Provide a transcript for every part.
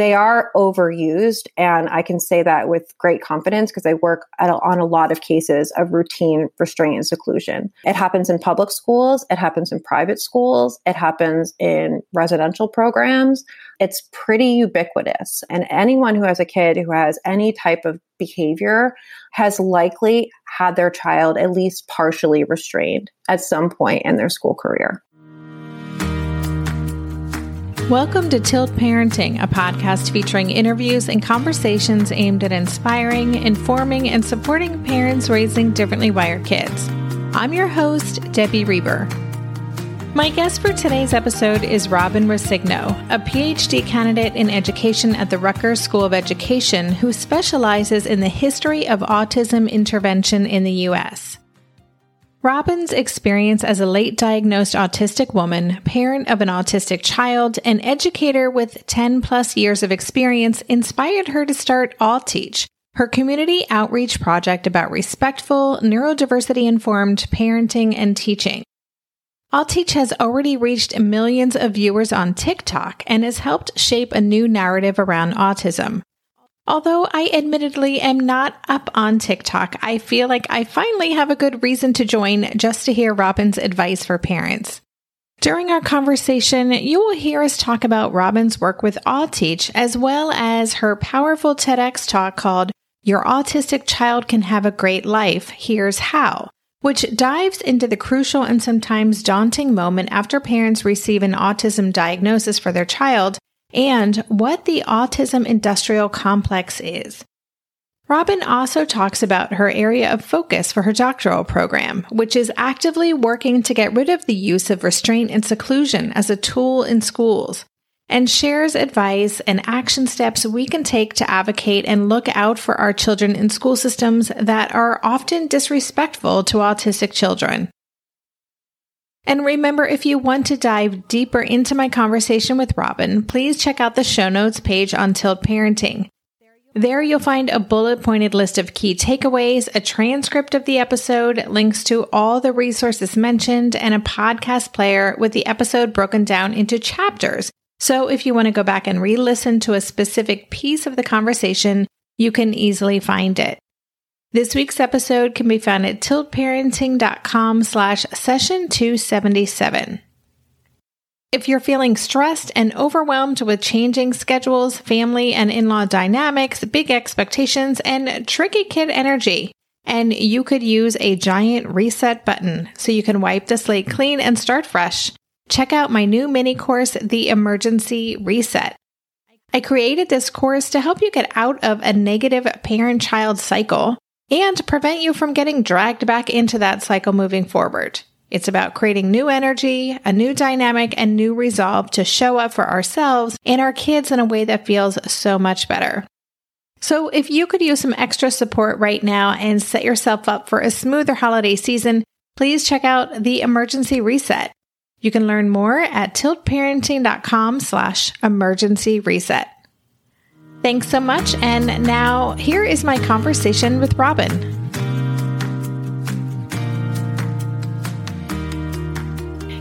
they are overused. And I can say that with great confidence because I work a, on a lot of cases of routine restraint and seclusion. It happens in public schools, it happens in private schools, it happens in residential programs. It's pretty ubiquitous. And anyone who has a kid who has any type of behavior has likely had their child at least partially restrained at some point in their school career. Welcome to Tilt Parenting, a podcast featuring interviews and conversations aimed at inspiring, informing, and supporting parents raising differently wired kids. I'm your host, Debbie Reber. My guest for today's episode is Robin Roscigno, a PhD candidate in education at the Rutgers School of Education who specializes in the history of autism intervention in the U.S. Robin's experience as a late diagnosed autistic woman, parent of an autistic child, and educator with 10 plus years of experience inspired her to start AuTeach, her community outreach project about respectful, neurodiversity informed parenting and teaching. AuTeach has already reached millions of viewers on TikTok and has helped shape a new narrative around autism. Although I admittedly am not up on TikTok, I feel like I finally have a good reason to join just to hear Robin's advice for parents. During our conversation, you will hear us talk about Robin's work with AuTeach as well as her powerful TEDx talk called Your Autistic Child Can Have a Great Life. Here's How, which dives into the crucial and sometimes daunting moment after parents receive an autism diagnosis for their child and what the autism industrial complex is. Robin also talks about her area of focus for her doctoral program, which is actively working to get rid of the use of restraint and seclusion as a tool in schools, and shares advice and action steps we can take to advocate and look out for our children in school systems that are often disrespectful to autistic children. And remember, if you want to dive deeper into my conversation with Robin, please check out the show notes page on Tilt Parenting. There you'll find a bullet pointed list of key takeaways, a transcript of the episode, links to all the resources mentioned, and a podcast player with the episode broken down into chapters. So if you want to go back and re listen to a specific piece of the conversation, you can easily find it. This week's episode can be found at tiltparenting.com slash session 277. If you're feeling stressed and overwhelmed with changing schedules, family and in-law dynamics, big expectations, and tricky kid energy, and you could use a giant reset button so you can wipe the slate clean and start fresh, check out my new mini course, The Emergency Reset. I created this course to help you get out of a negative parent child cycle and prevent you from getting dragged back into that cycle moving forward. It's about creating new energy, a new dynamic, and new resolve to show up for ourselves and our kids in a way that feels so much better. So, if you could use some extra support right now and set yourself up for a smoother holiday season, please check out the emergency reset. You can learn more at tiltparenting.com slash emergency reset. Thanks so much. And now here is my conversation with Robin.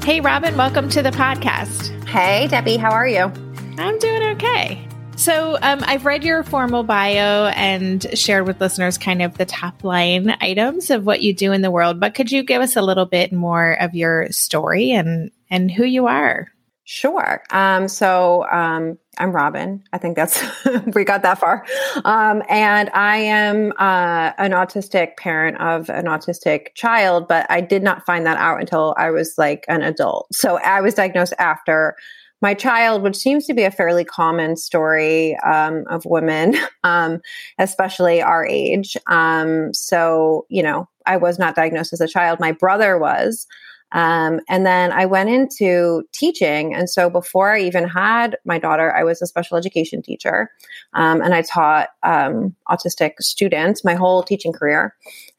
Hey, Robin, welcome to the podcast. Hey, Debbie, how are you? I'm doing okay. So, um, I've read your formal bio and shared with listeners kind of the top line items of what you do in the world, but could you give us a little bit more of your story and, and who you are? Sure. Um, so um, I'm Robin. I think that's we got that far. Um, and I am uh, an autistic parent of an autistic child, but I did not find that out until I was like an adult. So I was diagnosed after my child, which seems to be a fairly common story um, of women, um, especially our age. Um, so you know, I was not diagnosed as a child. My brother was. Um, and then I went into teaching. And so before I even had my daughter, I was a special education teacher. Um, and I taught um, autistic students my whole teaching career.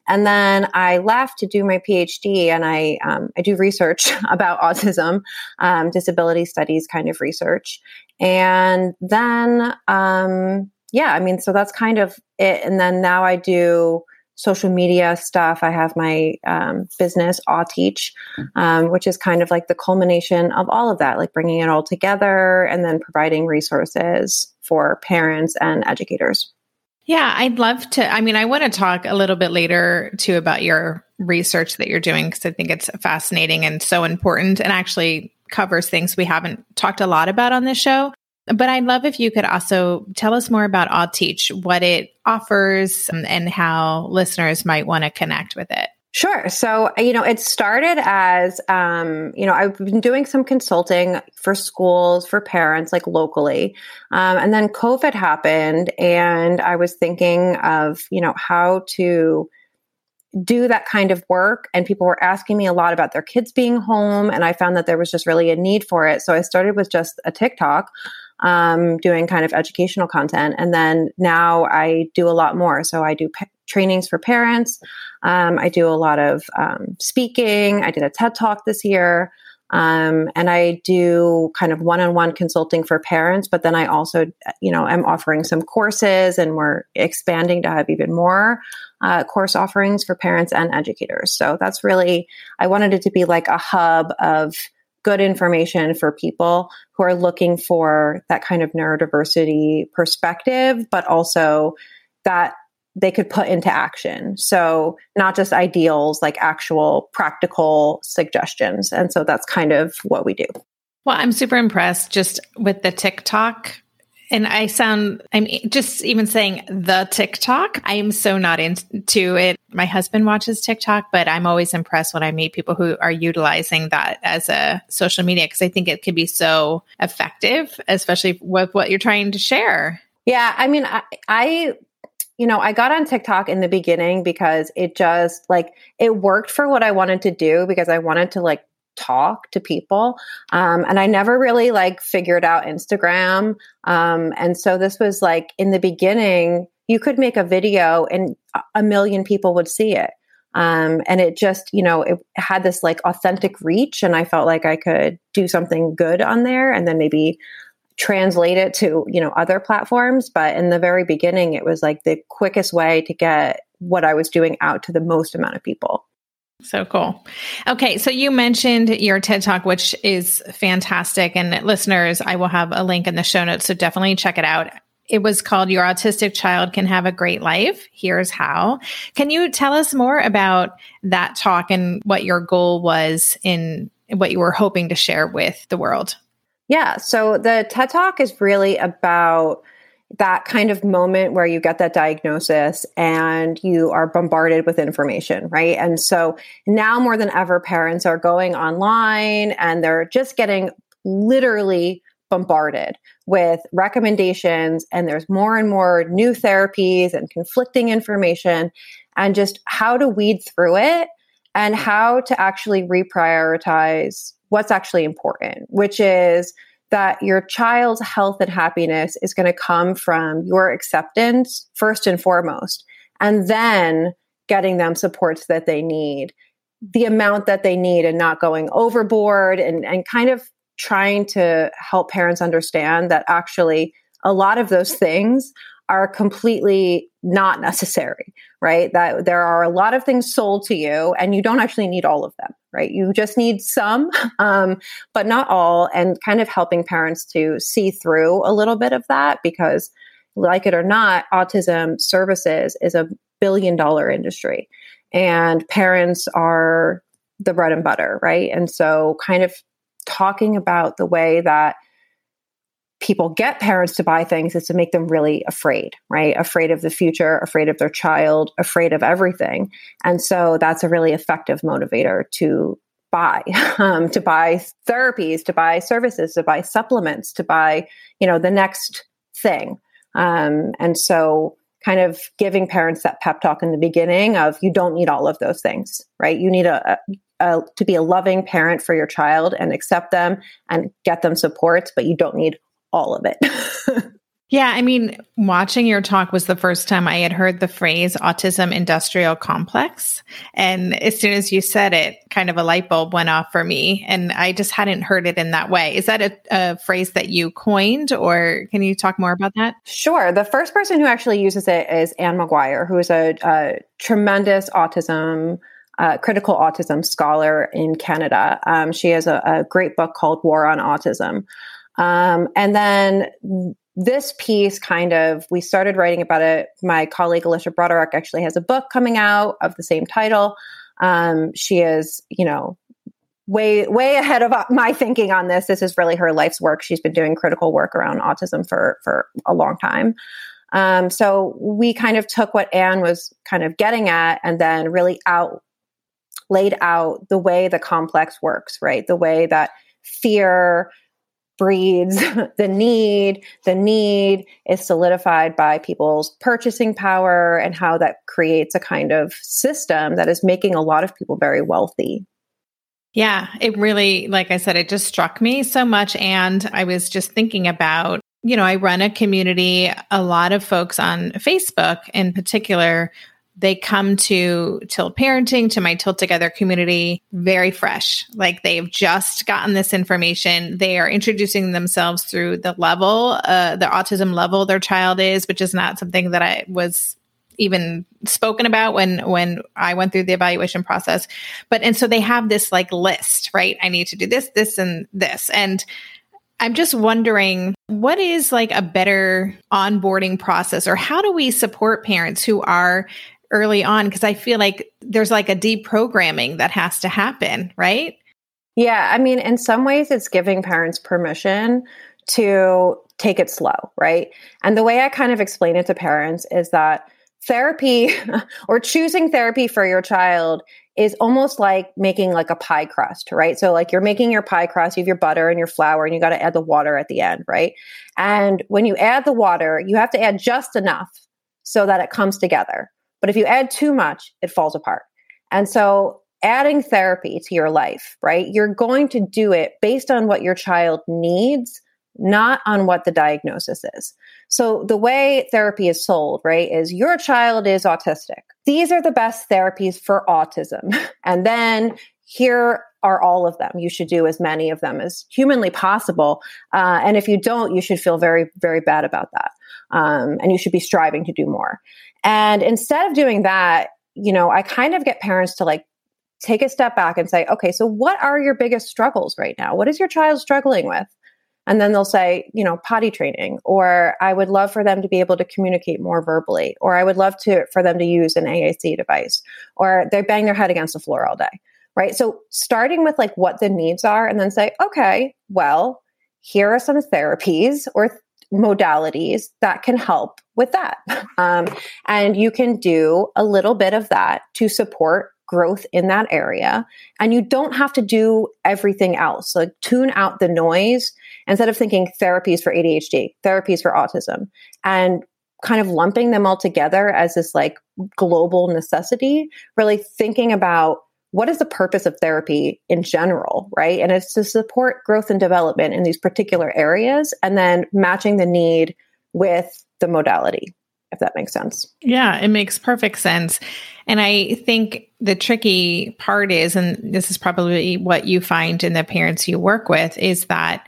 And then I left to do my PhD, and I um, I do research about autism, um, disability studies kind of research. And then, um, yeah, I mean, so that's kind of it. And then now I do social media stuff. I have my um, business, AuTeach, um, which is kind of like the culmination of all of that, like bringing it all together and then providing resources for parents and educators. Yeah, I'd love to. I mean, I want to talk a little bit later too about your research that you're doing because I think it's fascinating and so important and actually covers things we haven't talked a lot about on this show. But I'd love if you could also tell us more about AuTeach, what it offers, um, and how listeners might want to connect with it. Sure. So, you know, it started as, um, you know, I've been doing some consulting for schools, for parents, like locally. Um, and then COVID happened, and I was thinking of, you know, how to do that kind of work. And people were asking me a lot about their kids being home. And I found that there was just really a need for it. So I started with just a TikTok um, doing kind of educational content. And then now I do a lot more. So I do p- trainings for parents. Um, I do a lot of um, speaking. I did a TED talk this year. Um, and I do kind of one-on-one consulting for parents, but then I also, you know, am offering some courses, and we're expanding to have even more uh, course offerings for parents and educators. So that's really, I wanted it to be like a hub of good information for people who are looking for that kind of neurodiversity perspective, but also that they could put into action. So, not just ideals, like actual practical suggestions. And so that's kind of what we do. Well, I'm super impressed just with the TikTok and I sound, I'm just even saying the TikTok. I am so not into it. My husband watches TikTok, but I'm always impressed when I meet people who are utilizing that as a social media because I think it can be so effective, especially with what you're trying to share. Yeah. I mean, I, I you know, I got on TikTok in the beginning because it just like it worked for what I wanted to do because I wanted to like talk to people. Um, and I never really like figured out Instagram. Um, and so this was like in the beginning, you could make a video and a million people would see it. Um, and it just, you know, it had this like authentic reach, and I felt like I could do something good on there and then maybe translate it to, you know, other platforms. But in the very beginning, it was like the quickest way to get what I was doing out to the most amount of people. So cool. Okay. So you mentioned your TED Talk, which is fantastic. And listeners, I will have a link in the show notes. So definitely check it out. It was called Your Autistic Child Can Have a Great Life. Here's how. Can you tell us more about that talk and what your goal was in what you were hoping to share with the world? Yeah. So the TED Talk is really about that kind of moment where you get that diagnosis and you are bombarded with information, right? And so now more than ever, parents are going online and they're just getting literally bombarded with recommendations and there's more and more new therapies and conflicting information and just how to weed through it and how to actually reprioritize what's actually important, which is that your child's health and happiness is going to come from your acceptance first and foremost, and then getting them supports that they need, the amount that they need, and not going overboard, and, and kind of trying to help parents understand that actually a lot of those things are completely not necessary, right? That there are a lot of things sold to you and you don't actually need all of them, right? You just need some, um, but not all, and kind of helping parents to see through a little bit of that because, like it or not, autism services is a billion dollar industry and parents are the bread and butter, right? And so, kind of talking about the way that people get parents to buy things is to make them really afraid, right? Afraid of the future, afraid of their child, afraid of everything. And so that's a really effective motivator to buy, um, to buy therapies, to buy services, to buy supplements, to buy, you know, the next thing. Um, and so kind of giving parents that pep talk in the beginning of you don't need all of those things, right? You need a, a, to be a loving parent for your child and accept them and get them supports, but you don't need all of it. Yeah, I mean, watching your talk was the first time I had heard the phrase autism industrial complex. And as soon as you said it, kind of a light bulb went off for me. And I just hadn't heard it in that way. Is that a, a phrase that you coined, or can you talk more about that? Sure. The first person who actually uses it is Anne McGuire, who is a, a tremendous autism uh, critical autism scholar in Canada. Um, she has a, a, great book called War on Autism. Um, and then this piece kind of, we started writing about it. My colleague Alicia Broderick actually has a book coming out of the same title. Um, she is, you know, way way ahead of my thinking on this. This is really her life's work. She's been doing critical work around autism for for a long time. Um, so we kind of took what Anne was kind of getting at, and then really out laid out the way the complex works, right? The way that fear breeds the need. The need is solidified by people's purchasing power and how that creates a kind of system that is making a lot of people very wealthy. Yeah, it really, like I said, it just struck me so much. And I was just thinking about, you know, I run a community, a lot of folks on Facebook in particular they come to Tilt Parenting, to my Tilt Together community, very fresh. Like they've just gotten this information. They are introducing themselves through the level, uh, the autism level their child is, which is not something that I was even spoken about when when I went through the evaluation process. But and so they have this like list, right? I need to do this, this, and this. And I'm just wondering what is like a better onboarding process or how do we support parents who are early on because I feel like there's like a deprogramming that has to happen, right? Yeah, I mean, in some ways, it's giving parents permission to take it slow, right? And the way I kind of explain it to parents is that therapy or choosing therapy for your child is almost like making like a pie crust, right? So like you're making your pie crust, you have your butter and your flour and you got to add the water at the end, right? And when you add the water, you have to add just enough so that it comes together. But if you add too much, it falls apart. And so adding therapy to your life, right? You're going to do it based on what your child needs, not on what the diagnosis is. So the way therapy is sold, right, is your child is autistic. These are the best therapies for autism. and then here are all of them. You should do as many of them as humanly possible. Uh, and if you don't, you should feel very, very bad about that. Um, and you should be striving to do more. And instead of doing that, you know, I kind of get parents to like take a step back and say, okay, so what are your biggest struggles right now? What is your child struggling with? And then they'll say, you know, potty training, or I would love for them to be able to communicate more verbally, or I would love to for them to use an AAC device, or they bang their head against the floor all day. Right. So starting with like what the needs are and then say, okay, well, here are some therapies or modalities that can help with that. Um, and you can do a little bit of that to support growth in that area. And you don't have to do everything else. Like tune out the noise instead of thinking therapies for ADHD, therapies for autism, and kind of lumping them all together as this like global necessity, really thinking about what is the purpose of therapy in general, right? And it's to support growth and development in these particular areas and then matching the need with the modality, if that makes sense. Yeah, it makes perfect sense. And I think the tricky part is, and this is probably what you find in the parents you work with, is that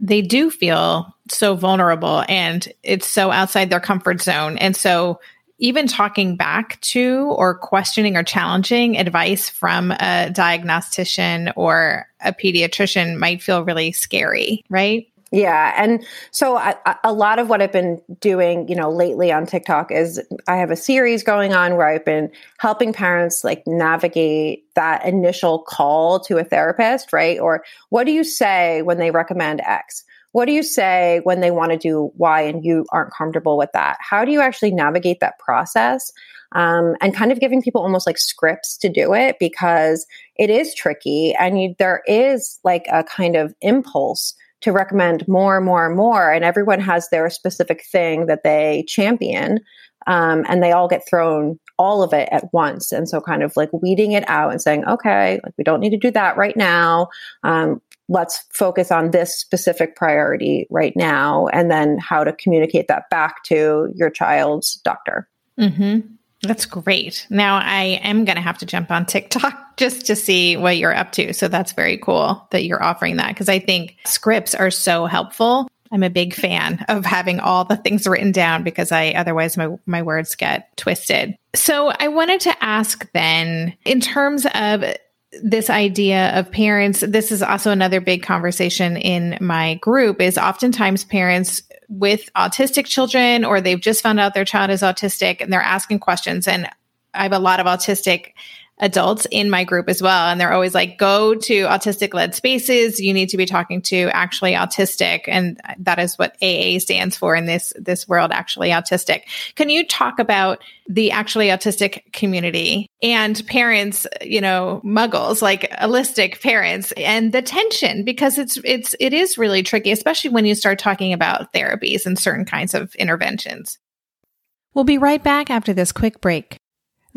they do feel so vulnerable and it's so outside their comfort zone. And so even talking back to or questioning or challenging advice from a diagnostician or a pediatrician might feel really scary, right? Yeah. And so I, a lot of what I've been doing, you know, lately on TikTok is I have a series going on where I've been helping parents like navigate that initial call to a therapist, right? Or what do you say when they recommend X? What do you say when they want to do Y and you aren't comfortable with that? How do you actually navigate that process? Um, and kind of giving people almost like scripts to do it because it is tricky and you, there is like a kind of impulse to recommend more and more and more. And everyone has their specific thing that they champion. Um, and they all get thrown all of it at once. And so kind of like weeding it out and saying, okay, like we don't need to do that right now. Um, let's focus on this specific priority right now and then how to communicate that back to your child's doctor mm-hmm. that's great now i am going to have to jump on tiktok just to see what you're up to so that's very cool that you're offering that because i think scripts are so helpful I'm a big fan of having all the things written down because I otherwise my my words get twisted. So I wanted to ask then in terms of this idea of parents this is also another big conversation in my group is oftentimes parents with autistic children or they've just found out their child is autistic and they're asking questions. And I have a lot of autistic adults in my group as well. And they're always like, go to autistic led spaces. You need to be talking to actually autistic. And that is what AA stands for in this, this world, actually autistic. Can you talk about the actually autistic community and parents, you know, muggles, like allistic parents and the tension because it's, it's, it is really tricky, especially when you start talking about therapies and certain kinds of interventions. We'll be right back after this quick break.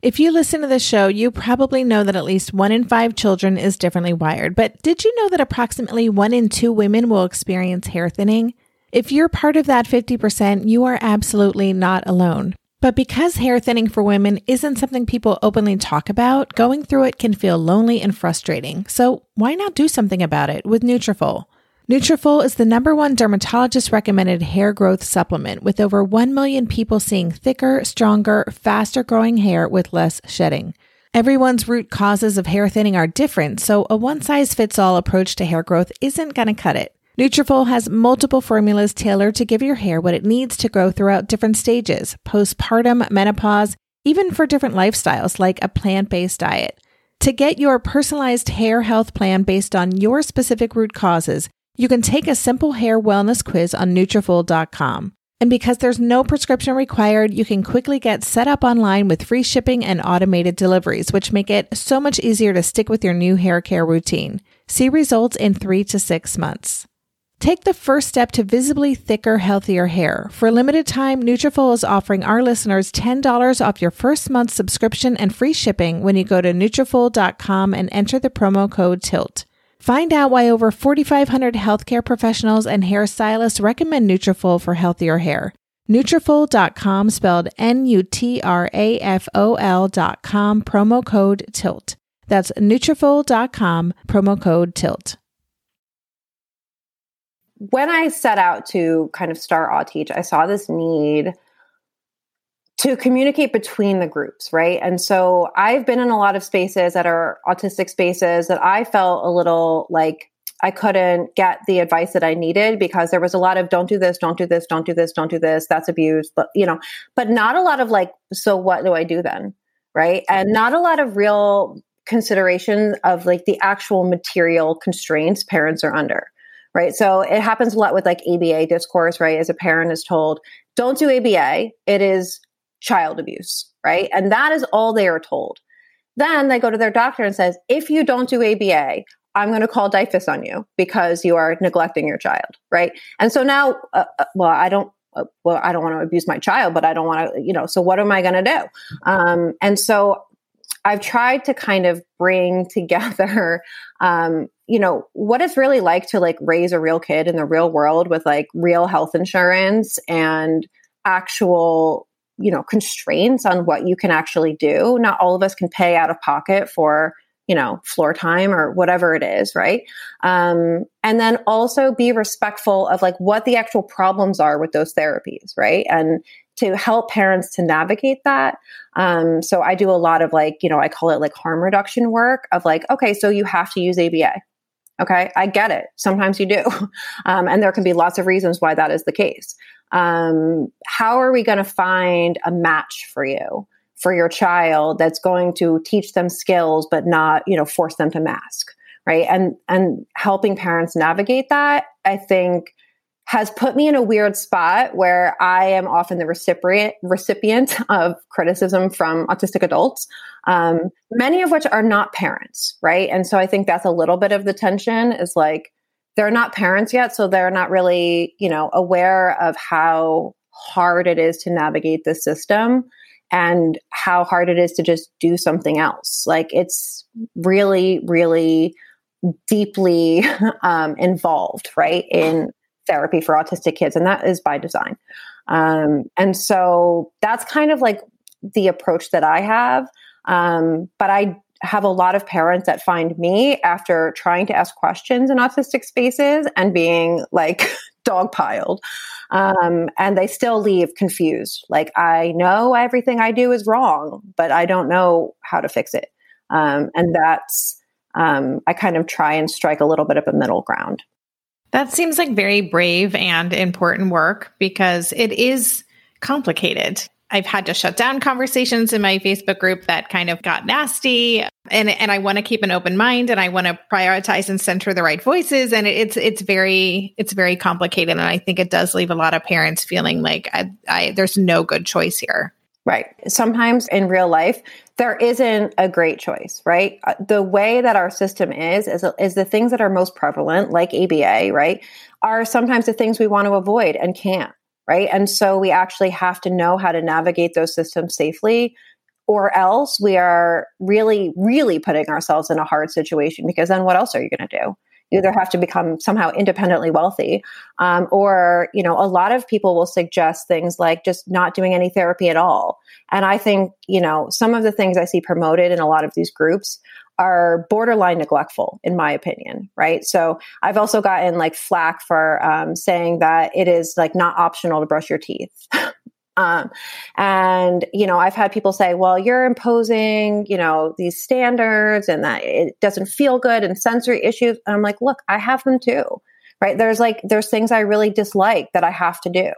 If you listen to the show, you probably know that at least one in five children is differently wired. But did you know that approximately one in two women will experience hair thinning? If you're part of that 50%, you are absolutely not alone. But because hair thinning for women isn't something people openly talk about, going through it can feel lonely and frustrating. So why not do something about it with Nutrafol? Nutrafol is the number one dermatologist recommended hair growth supplement with over 1 million people seeing thicker, stronger, faster growing hair with less shedding. Everyone's root causes of hair thinning are different, so a one size fits all approach to hair growth isn't going to cut it. Nutrafol has multiple formulas tailored to give your hair what it needs to grow throughout different stages, postpartum, menopause, even for different lifestyles like a plant-based diet. To get your personalized hair health plan based on your specific root causes, you can take a simple hair wellness quiz on Nutrafol.com. And because there's no prescription required, you can quickly get set up online with free shipping and automated deliveries, which make it so much easier to stick with your new hair care routine. See results in three to six months. Take the first step to visibly thicker, healthier hair. For a limited time, Nutrafol is offering our listeners $10 off your first month subscription and free shipping when you go to Nutrafol.com and enter the promo code TILT. Find out why over 4,500 healthcare professionals and hairstylists recommend Nutrafol for healthier hair. Nutrafol.com spelled N-U-T-R-A-F-O-L dot com promo code TILT. That's Nutrafol.com promo code TILT. When I set out to kind of start AuTeach, I saw this need – to communicate between the groups, right? And so I've been in a lot of spaces that are autistic spaces that I felt a little like I couldn't get the advice that I needed because there was a lot of don't do this, don't do this, don't do this, don't do this, that's abuse, but you know, but not a lot of like, so what do I do then? Right. And mm-hmm. not a lot of real consideration of like the actual material constraints parents are under. Right. So it happens a lot with like ABA discourse, right? As a parent is told, don't do ABA. It is child abuse, right? And that is all they are told. Then they go to their doctor and says, if you don't do ABA, I'm going to call DYFS on you because you are neglecting your child, right? And so now, uh, uh, well, I don't uh, well, I don't want to abuse my child, but I don't want to, you know, so what am I going to do? Um, and so I've tried to kind of bring together, um, you know, what it's really like to like raise a real kid in the real world with like real health insurance and actual, you know, constraints on what you can actually do. Not all of us can pay out of pocket for you know, floor time or whatever it is, right? Um, and then also be respectful of like what the actual problems are with those therapies, right? And to help parents to navigate that. Um, so I do a lot of like, you know, I call it like harm reduction work of like, okay, so you have to use ABA. Okay, I get it. Sometimes you do. Um, and there can be lots of reasons why that is the case. Um, how are we going to find a match for you? for your child that's going to teach them skills but not you know force them to mask right and and helping parents navigate that i think has put me in a weird spot where i am often the recipient recipient of criticism from autistic adults um, many of which are not parents right and so i think that's a little bit of the tension is like they're not parents yet so they're not really you know aware of how hard it is to navigate the system and how hard it is to just do something else. Like it's really, really deeply um, involved, right, in therapy for autistic kids. And that is by design. Um, and so that's kind of like the approach that I have. Um, but I have a lot of parents that find me after trying to ask questions in autistic spaces and being like dogpiled. Um, and they still leave confused. Like, I know everything I do is wrong, but I don't know how to fix it. Um, and that's, um, I kind of try and strike a little bit of a middle ground. That seems like very brave and important work because it is complicated. I've had to shut down conversations in my Facebook group that kind of got nasty. And and I want to keep an open mind and I want to prioritize and center the right voices. And it's it's very it's very complicated. And I think it does leave a lot of parents feeling like I, I there's no good choice here. Right. Sometimes in real life, there isn't a great choice, right? Uh, the way that our system is, is, is the things that are most prevalent, like ABA, right, are sometimes the things we want to avoid and can't right? And so we actually have to know how to navigate those systems safely, or else we are really, really putting ourselves in a hard situation because then what else are you going to do? You either have to become somehow independently wealthy, um, or you know, a lot of people will suggest things like just not doing any therapy at all. And I think you know some of the things I see promoted in a lot of these groups are borderline neglectful, in my opinion, right? So I've also gotten like flack for um, saying that it is like not optional to brush your teeth. um, and, you know, I've had people say, well, you're imposing, you know, these standards and that it doesn't feel good and sensory issues. And I'm like, look, I have them too, right? There's like, there's things I really dislike that I have to do.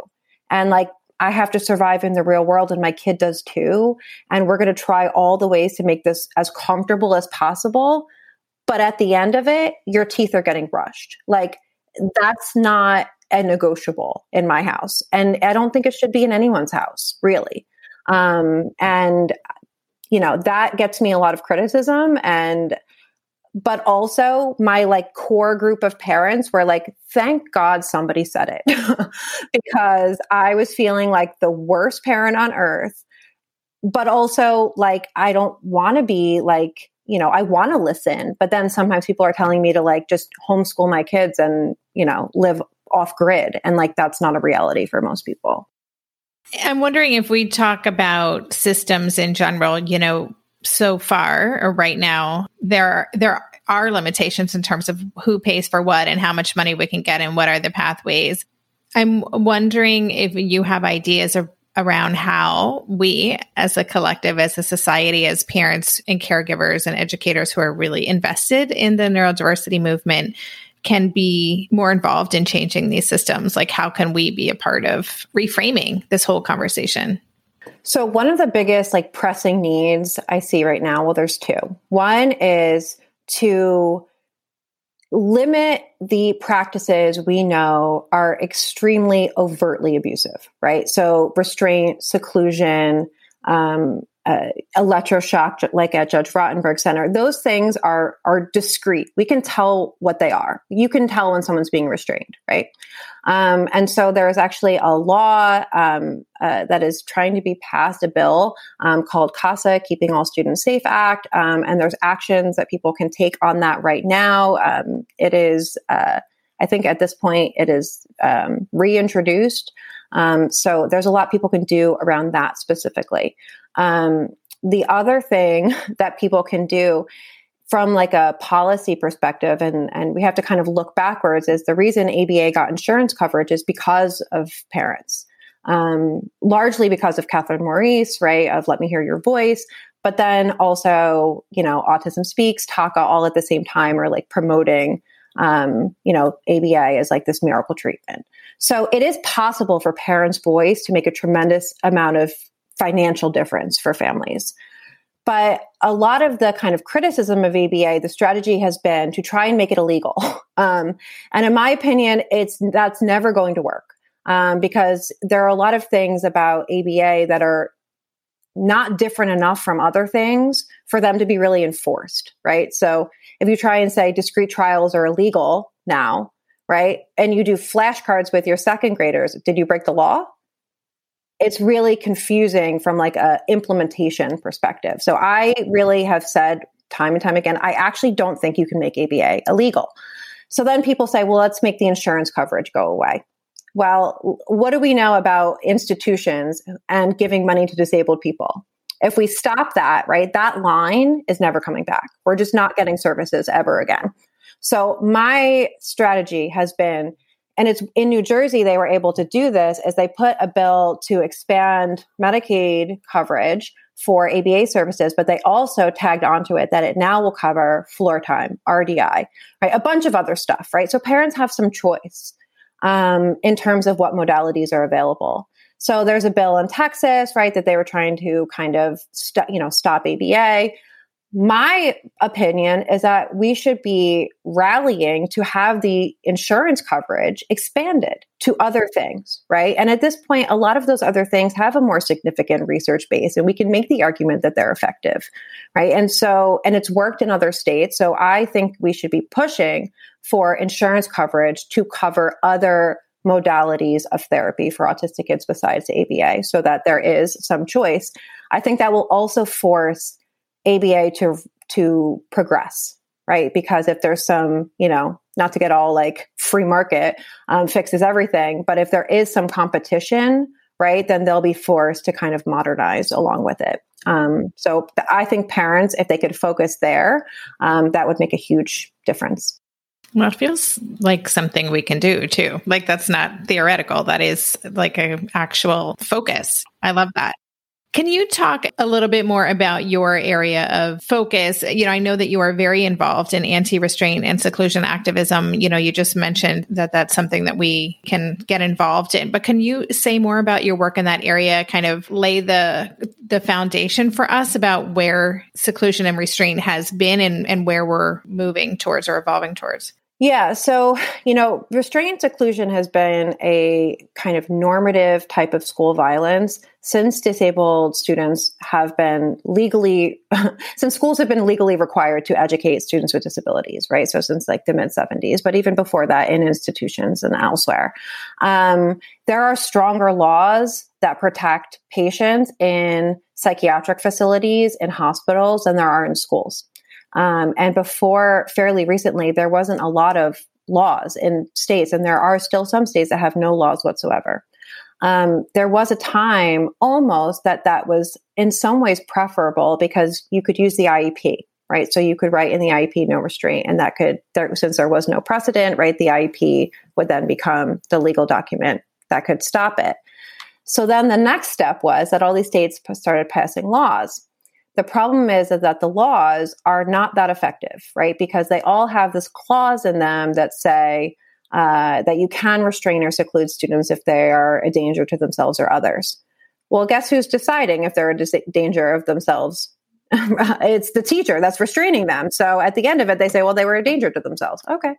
And like I have to survive in the real world and my kid does too. And we're going to try all the ways to make this as comfortable as possible. But at the end of it, your teeth are getting brushed. Like that's not a negotiable in my house. And I don't think it should be in anyone's house, really. Um, and, you know, that gets me a lot of criticism. And but also my like core group of parents were like thank god somebody said it. Because i was feeling like the worst parent on earth but also like i don't want to be like you know i want to listen but then sometimes people are telling me to like just homeschool my kids and you know live off grid and like that's not a reality for most people. I'm wondering if we talk about systems in general you know so far or right now there are, there are limitations in terms of who pays for what and how much money we can get and what are the pathways. I'm wondering if you have ideas of, around how we as a collective as a society as parents and caregivers and educators who are really invested in the neurodiversity movement can be more involved in changing these systems. Like how can we be a part of reframing this whole conversation so, one of the biggest like pressing needs I see right now, well, there's two. One is to limit the practices we know are extremely overtly abusive, right? So, restraint, seclusion, um, uh, electroshock, like at Judge Rotenberg Center, those things are are discrete. We can tell what they are. You can tell when someone's being restrained, right? Um, and so there is actually a law um, uh, that is trying to be passed, a bill um, called CASA, Keeping All Students Safe Act, um, and there's actions that people can take on that right now. Um, it is, uh, I think, at this point, it is um, reintroduced. so there's a lot people can do around that specifically. Um, the other thing that people can do from like a policy perspective and and we have to kind of look backwards is the reason ABA got insurance coverage is because of parents. Um, largely because of Catherine Maurice right of let me hear your voice but then also you know autism speaks TACA all at the same time are like promoting um, you know ABA as like this miracle treatment. So it is possible for parents voice to make a tremendous amount of financial difference for families. But a lot of the kind of criticism of ABA, the strategy has been to try and make it illegal. Um, and in my opinion, it's that's never going to work um, because there are a lot of things about ABA that are not different enough from other things for them to be really enforced, right? So if you try and say discrete trials are illegal now, right, and you do flashcards with your second graders, did you break the law? It's really confusing from like a implementation perspective. So I really have said time and time again, I actually don't think you can make ABA illegal. So then people say, well, let's make the insurance coverage go away. Well, what do we know about institutions and giving money to disabled people? If we stop that, right, that line is never coming back. We're just not getting services ever again. So my strategy has been and it's in New Jersey, they were able to do this as they put a bill to expand Medicaid coverage for ABA services, but they also tagged onto it that it now will cover floor time, RDI, right? A bunch of other stuff, right? So parents have some choice um, in terms of what modalities are available. So there's a bill in Texas, right, that they were trying to kind of, st- you know, stop ABA my opinion is that we should be rallying to have the insurance coverage expanded to other things, right? And at this point, a lot of those other things have a more significant research base, and we can make the argument that they're effective, right? And so, and it's worked in other states. So I think we should be pushing for insurance coverage to cover other modalities of therapy for autistic kids besides ABA so that there is some choice. I think that will also force ABA to to progress, right? Because if there's some, you know, not to get all like free market um, fixes everything, but if there is some competition, right, then they'll be forced to kind of modernize along with it. Um, so th- I think parents, if they could focus there, um, that would make a huge difference. Well, it feels like something we can do too. Like that's not theoretical. That is like an actual focus. I love that. Can you talk a little bit more about your area of focus? You know, I know that you are very involved in anti-restraint and seclusion activism. You know, you just mentioned that that's something that we can get involved in. But can you say more about your work in that area? Kind of lay the the foundation for us about where seclusion and restraint has been and, and where we're moving towards or evolving towards. Yeah. So, you know, restraint seclusion has been a kind of normative type of school violence since disabled students have been legally, since schools have been legally required to educate students with disabilities, right? So, since like the mid 70s, but even before that in institutions and elsewhere. Um, there are stronger laws that protect patients in psychiatric facilities, in hospitals, than there are in schools. Um, and before fairly recently, there wasn't a lot of laws in states, and there are still some states that have no laws whatsoever. Um, there was a time almost that that was in some ways preferable because you could use the IEP, right? So you could write in the IEP no restraint, and that could, there, since there was no precedent, right, the IEP would then become the legal document that could stop it. So then the next step was that all these states started passing laws. The problem is, that the laws are not that effective, right? Because they all have this clause in them that say uh, that you can restrain or seclude students if they are a danger to themselves or others. Well, guess who's deciding if they're a dis- danger of themselves? it's the teacher that's restraining them. So at the end of it, they say, well, they were a danger to themselves. Okay.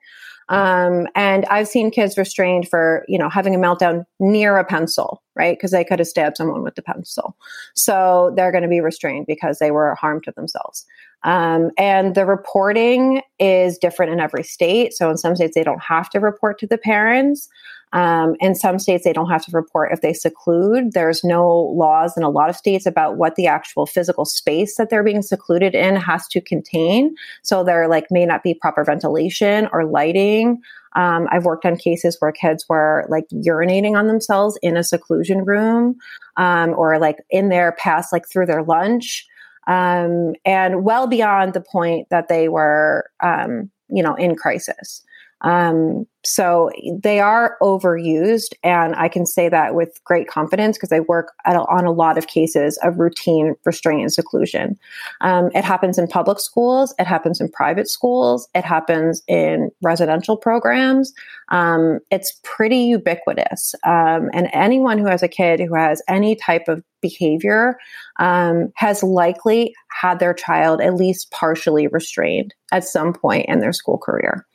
Um, and I've seen kids restrained for, you know, having a meltdown near a pencil, right? Because they could have stabbed someone with the pencil. So they're going to be restrained because they were a harm to themselves. Um, and the reporting is different in every state. So in some states, they don't have to report to the parents. Um, in some states, they don't have to report if they seclude. There's no laws in a lot of states about what the actual physical space that they're being secluded in has to contain. So there like may not be proper ventilation or lighting. Um, I've worked on cases where kids were like urinating on themselves in a seclusion room, um, or like in their past like through their lunch, um, and well beyond the point that they were, um, you know, in crisis. Um, so they are overused. And I can say that with great confidence because I work a, on a lot of cases of routine restraint and seclusion. Um, it happens in public schools, it happens in private schools, it happens in residential programs. Um, it's pretty ubiquitous. Um, and anyone who has a kid who has any type of behavior um, has likely had their child at least partially restrained at some point in their school career.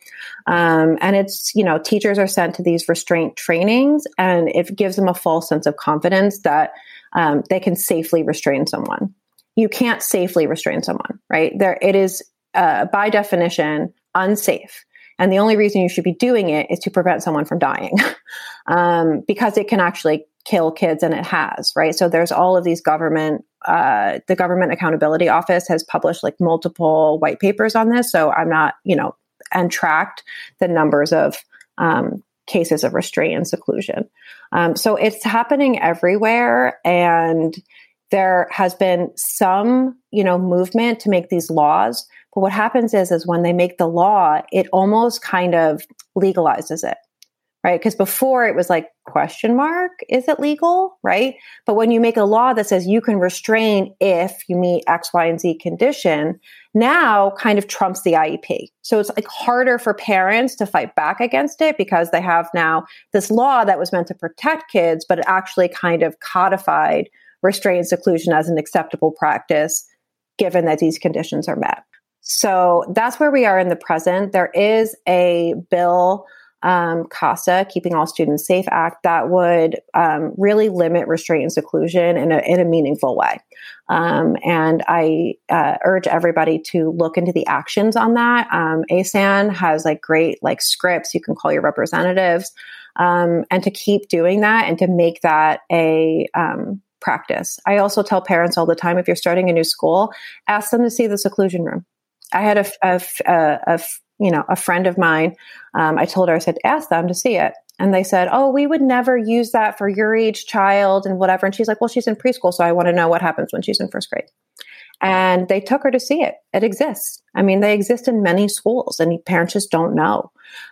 Um, and it's, you know, teachers are sent to these restraint trainings and it gives them a false sense of confidence that um, they can safely restrain someone. You can't safely restrain someone, right? There, it is uh, by definition unsafe. And the only reason you should be doing it is to prevent someone from dying um, because it can actually kill kids and it has, right? So there's all of these government, uh, the government accountability office has published like multiple white papers on this. So I'm not, you know, and tracked the numbers of um, cases of restraint and seclusion. Um, so it's happening everywhere, and there has been some, you know, movement to make these laws. But what happens is, is when they make the law, it almost kind of legalizes it right? Because before it was like question mark, is it legal, right? But when you make a law that says you can restrain if you meet X, Y, and Z condition, now kind of trumps the IEP. So it's like harder for parents to fight back against it because they have now this law that was meant to protect kids, but it actually kind of codified restraint seclusion as an acceptable practice given that these conditions are met. So that's where we are in the present. There is a bill um, KASSA, Keeping All Students Safe Act, that would um, really limit restraint and seclusion in a, in a meaningful way. Um, and I uh, urge everybody to look into the actions on that. Um, ASAN has like great like scripts. You can call your representatives um, and to keep doing that and to make that a um, practice. I also tell parents all the time if you're starting a new school, ask them to see the seclusion room. I had a, a, a, a you know, a friend of mine, um, I told her, I said, ask them to see it. And they said, Oh, we would never use that for your age child and whatever. And she's like, Well, she's in preschool, so I want to know what happens when she's in first grade. And they took her to see it. It exists. I mean, they exist in many schools, and parents just don't know.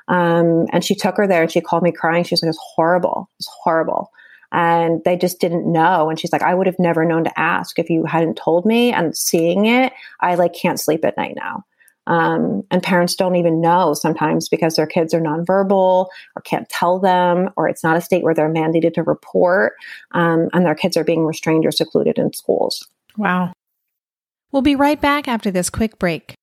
Um, and she took her there and she called me crying. She was like, It's horrible. It's horrible. And they just didn't know. And she's like, I would have never known to ask if you hadn't told me. And seeing it, I like can't sleep at night now. Um, and parents don't even know sometimes because their kids are nonverbal or can't tell them, or it's not a state where they're mandated to report, um, and their kids are being restrained or secluded in schools. Wow. We'll be right back after this quick break.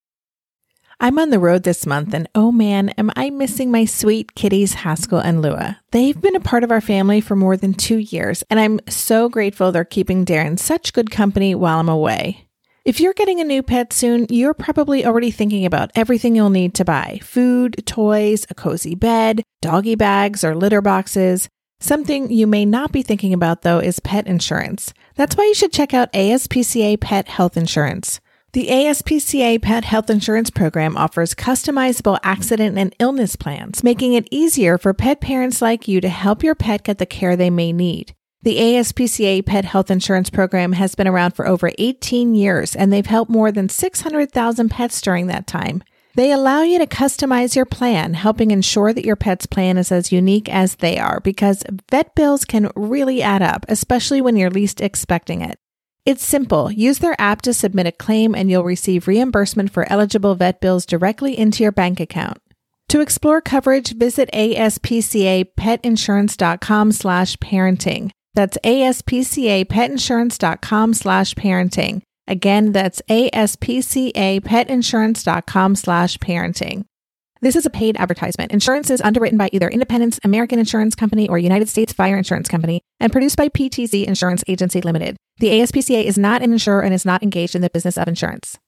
I'm on the road this month, and oh man, am I missing my sweet kitties, Haskell and Lua. They've been a part of our family for more than two years, and I'm so grateful they're keeping Darren such good company while I'm away. If you're getting a new pet soon, you're probably already thinking about everything you'll need to buy food, toys, a cozy bed, doggy bags, or litter boxes. Something you may not be thinking about, though, is pet insurance. That's why you should check out ASPCA Pet Health Insurance. The ASPCA Pet Health Insurance Program offers customizable accident and illness plans, making it easier for pet parents like you to help your pet get the care they may need. The ASPCA Pet Health Insurance Program has been around for over 18 years, and they've helped more than 600,000 pets during that time. They allow you to customize your plan, helping ensure that your pet's plan is as unique as they are, because vet bills can really add up, especially when you're least expecting it. It's simple. Use their app to submit a claim and you'll receive reimbursement for eligible vet bills directly into your bank account. To explore coverage, visit aspcapetinsurance.com slash parenting. That's aspcapetinsurance.com slash parenting. Again, that's aspcapetinsurance.com slash parenting. This is a paid advertisement. Insurance is underwritten by either Independence American Insurance Company or United States Fire Insurance Company and produced by PTZ Insurance Agency Limited. The ASPCA is not an insurer and is not engaged in the business of insurance.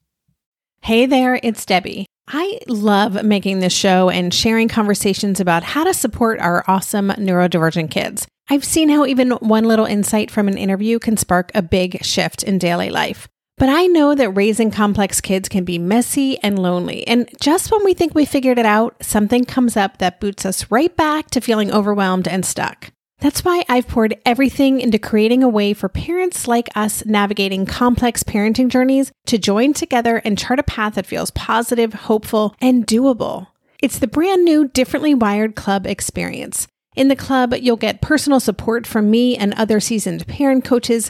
Hey there, it's Debbie. I love making this show and sharing conversations about how to support our awesome neurodivergent kids. I've seen how even one little insight from an interview can spark a big shift in daily life. But I know that raising complex kids can be messy and lonely. And just when we think we figured it out, something comes up that boots us right back to feeling overwhelmed and stuck. That's why I've poured everything into creating a way for parents like us navigating complex parenting journeys to join together and chart a path that feels positive, hopeful, and doable. It's the brand new Differently Wired Club experience. In the club, you'll get personal support from me and other seasoned parent coaches,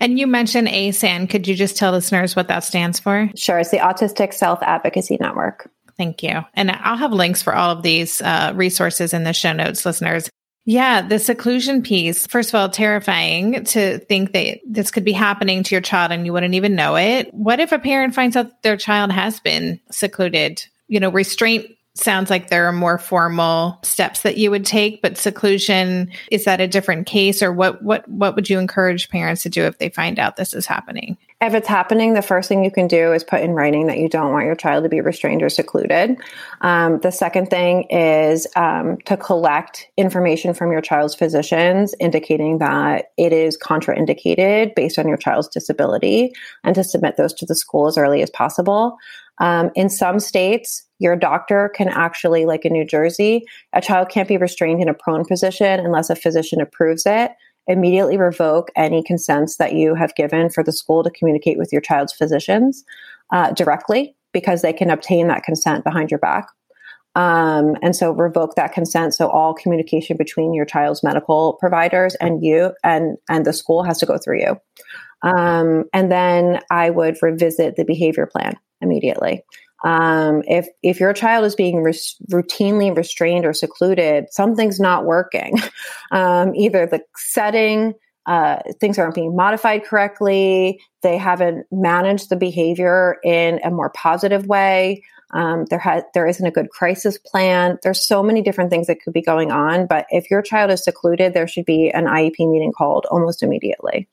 And you mentioned ASAN. Could you just tell listeners what that stands for? Sure. It's the Autistic Self Advocacy Network. Thank you. And I'll have links for all of these uh, resources in the show notes, listeners. Yeah, the seclusion piece, first of all, terrifying to think that this could be happening to your child and you wouldn't even know it. What if a parent finds out their child has been secluded? You know, restraint sounds like there are more formal steps that you would take but seclusion is that a different case or what what what would you encourage parents to do if they find out this is happening? If it's happening the first thing you can do is put in writing that you don't want your child to be restrained or secluded. Um, the second thing is um, to collect information from your child's physicians indicating that it is contraindicated based on your child's disability and to submit those to the school as early as possible. Um, in some states, your doctor can actually, like in New Jersey, a child can't be restrained in a prone position unless a physician approves it. Immediately revoke any consents that you have given for the school to communicate with your child's physicians uh, directly because they can obtain that consent behind your back. Um, and so revoke that consent. So all communication between your child's medical providers and you and and the school has to go through you. Um, and then I would revisit the behavior plan immediately. Um, if if your child is being res- routinely restrained or secluded, something's not working. Um, either the setting, uh, things aren't being modified correctly, they haven't managed the behavior in a more positive way. Um, there has there isn't a good crisis plan. There's so many different things that could be going on. But if your child is secluded, there should be an IEP meeting called almost immediately.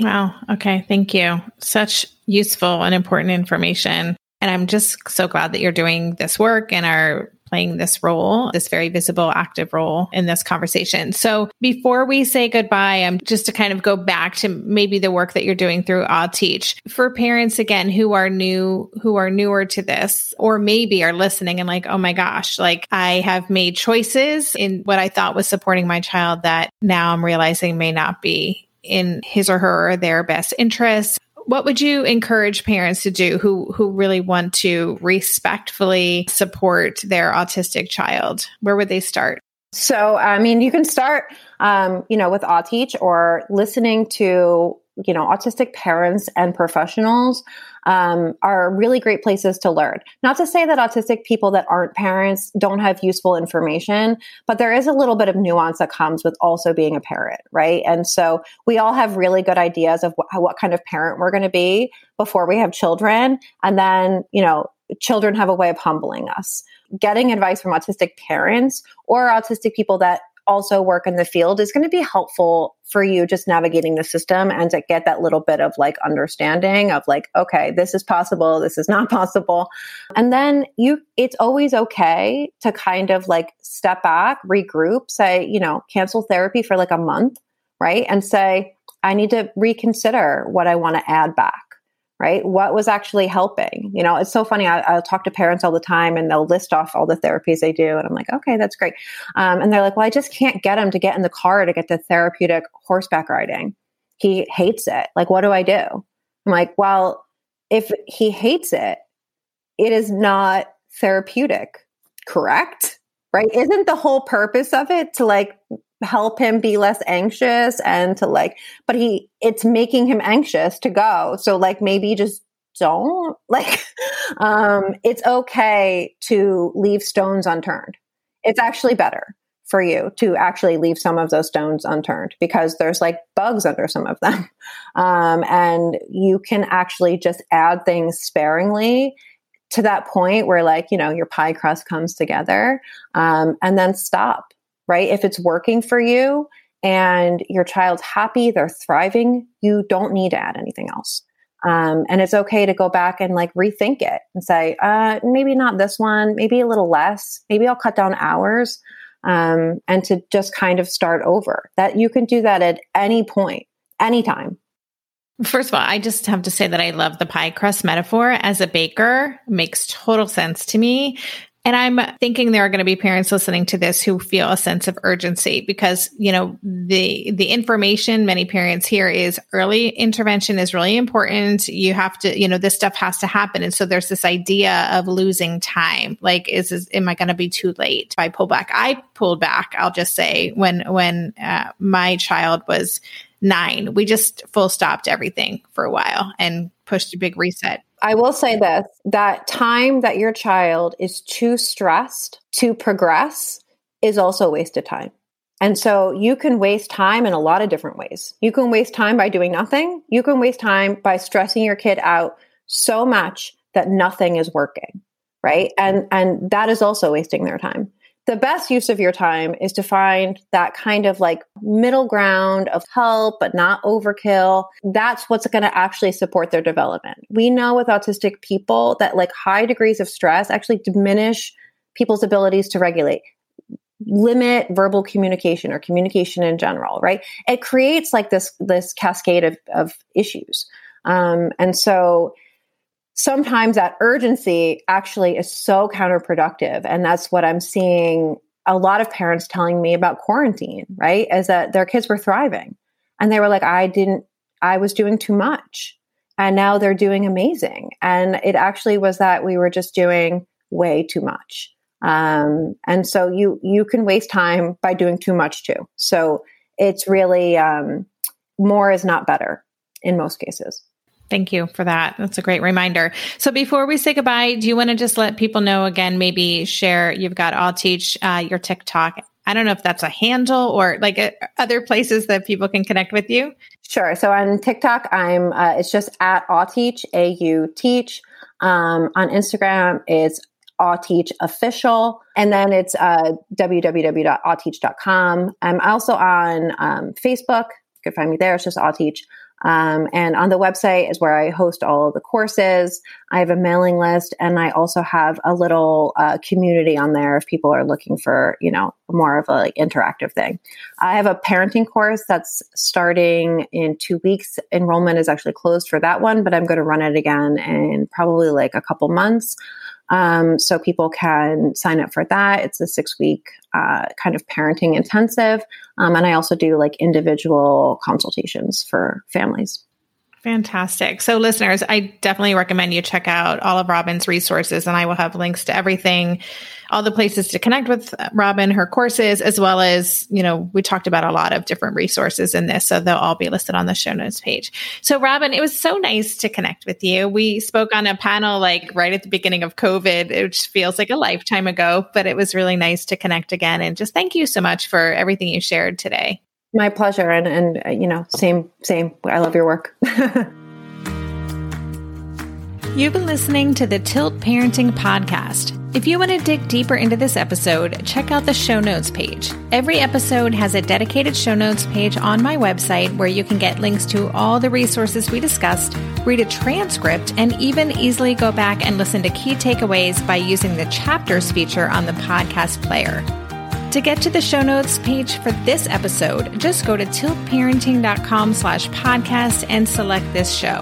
Wow. Okay. Thank you. Such useful and important information. And I'm just so glad that you're doing this work and are playing this role, this very visible, active role in this conversation. So before we say goodbye, I'm just to kind of go back to maybe the work that you're doing through AuTeach for parents again who are new, who are newer to this, or maybe are listening and like, oh my gosh, like I have made choices in what I thought was supporting my child that now I'm realizing may not be in his or her or their best interests. What would you encourage parents to do who who really want to respectfully support their autistic child? Where would they start? So i mean you can start um, you know with AuTeach or listening to you know autistic parents and professionals um, are really great places to learn. Not to say that autistic people that aren't parents don't have useful information, but there is a little bit of nuance that comes with also being a parent, right? And so we all have really good ideas of what, what kind of parent we're going to be before we have children. And then, you know, children have a way of humbling us. Getting advice from autistic parents or autistic people that also work in the field is going to be helpful for you just navigating the system and to get that little bit of like understanding of like, okay, this is possible, this is not possible. And then you, it's always okay to kind of like step back, regroup, say, you know, cancel therapy for like a month, right? And say, I need to reconsider what I want to add back right? What was actually helping? You know, it's so funny. I, will talk to parents all the time and they'll list off all the therapies they do. And I'm like, okay, that's great. Um, and they're like, well, I just can't get him to get in the car to get the therapeutic horseback riding. He hates it. Like, what do I do? I'm like, well, if he hates it, it is not therapeutic, correct? Right? Isn't the whole purpose of it to like help him be less anxious and to like but he it's making him anxious to go. So like maybe just don't like um it's okay to leave stones unturned. It's actually better for you to actually leave some of those stones unturned because there's like bugs under some of them. Um and you can actually just add things sparingly to that point where like you know your pie crust comes together um, and then stop right? If it's working for you and your child's happy, they're thriving, you don't need to add anything else. Um, and it's okay to go back and like rethink it and say, uh, maybe not this one, maybe a little less, maybe I'll cut down hours, um, and to just kind of start over. That you can do that at any point, anytime. First of all, I just have to say that I love the pie crust metaphor as a baker. It makes total sense to me and I'm thinking there are going to be parents listening to this who feel a sense of urgency because, you know, the the information many parents hear is early intervention is really important. You have to, you know, this stuff has to happen. And so there's this idea of losing time. Like, is, is am I going to be too late if I pull back? I pulled back, I'll just say, when when uh, my child was nine, we just full stopped everything for a while and pushed a big reset I will say this that time that your child is too stressed to progress is also wasted time. And so you can waste time in a lot of different ways. You can waste time by doing nothing. You can waste time by stressing your kid out so much that nothing is working, right? And and that is also wasting their time the best use of your time is to find that kind of like middle ground of help, but not overkill. That's what's going to actually support their development. We know with autistic people that like high degrees of stress actually diminish people's abilities to regulate limit verbal communication or communication in general right it creates like this this cascade of, of issues um, and so sometimes that urgency actually is so counterproductive. And that's what I'm seeing a lot of parents telling me about quarantine, right? Is that their kids were thriving and they were like, I didn't, I was doing too much. And now they're doing amazing. And it actually was that we were just doing way too much. Um, and so you you can waste time by doing too much too. So it's really um, more is not better in most cases. Thank you for that. That's a great reminder. So before we say goodbye, do you want to just let people know again, maybe share, you've got AuTeach, uh, your TikTok. I don't know if that's a handle or like uh, other places that people can connect with you. Sure. So on TikTok, I'm, uh, it's just at AuTeach, A-U teach. Um, on Instagram, it's AuTeach official. And then it's uh, www.auteach.com. I'm also on um, Facebook. You can find me there. It's just AuTeach. Um, and on the website is where I host all the courses. I have a mailing list, and I also have a little uh, community on there if people are looking for, you know, more of a like interactive thing. I have a parenting course that's starting in two weeks. Enrollment is actually closed for that one, but I'm going to run it again in probably like a couple months. Um, so people can sign up for that. It's a six week uh, kind of parenting intensive. Um, and I also do like individual consultations for families. Fantastic. So, listeners, I definitely recommend you check out all of Robin's resources, and I will have links to everything, all the places to connect with Robin, her courses, as well as, you know, we talked about a lot of different resources in this, so they'll all be listed on the show notes page. So, Robin, it was so nice to connect with you. We spoke on a panel like right at the beginning of COVID, which feels like a lifetime ago, but it was really nice to connect again. And just thank you so much for everything you shared today. My pleasure. And, and, uh, you know, same, same. I love your work. You've been listening to the Tilt Parenting Podcast. If you want to dig deeper into this episode, check out the show notes page. Every episode has a dedicated show notes page on my website where you can get links to all the resources we discussed, read a transcript, and even easily go back and listen to key takeaways by using the chapters feature on the podcast player. To get to the show notes page for this episode, just go to tiltparenting.com slash podcast and select this show.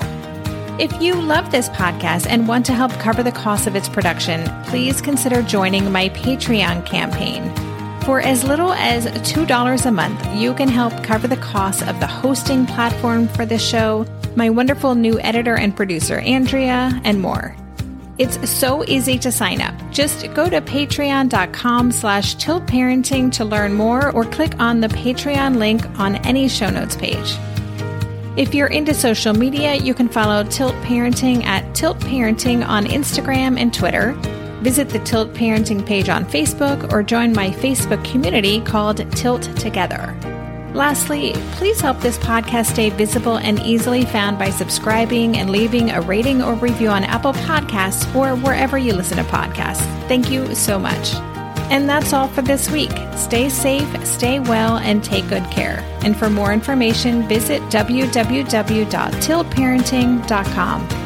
If you love this podcast and want to help cover the cost of its production, please consider joining my Patreon campaign. For as little as $2 a month, you can help cover the cost of the hosting platform for this show, my wonderful new editor and producer, Andrea, and more. It's so easy to sign up. Just go to patreon.com slash tiltparenting to learn more or click on the Patreon link on any show notes page. If you're into social media, you can follow Tilt Parenting at Tilt Parenting on Instagram and Twitter. Visit the Tilt Parenting page on Facebook or join my Facebook community called Tilt Together. Lastly, please help this podcast stay visible and easily found by subscribing and leaving a rating or review on Apple Podcasts or wherever you listen to podcasts. Thank you so much. And that's all for this week. Stay safe, stay well, and take good care. And for more information, visit www.tiltparenting.com.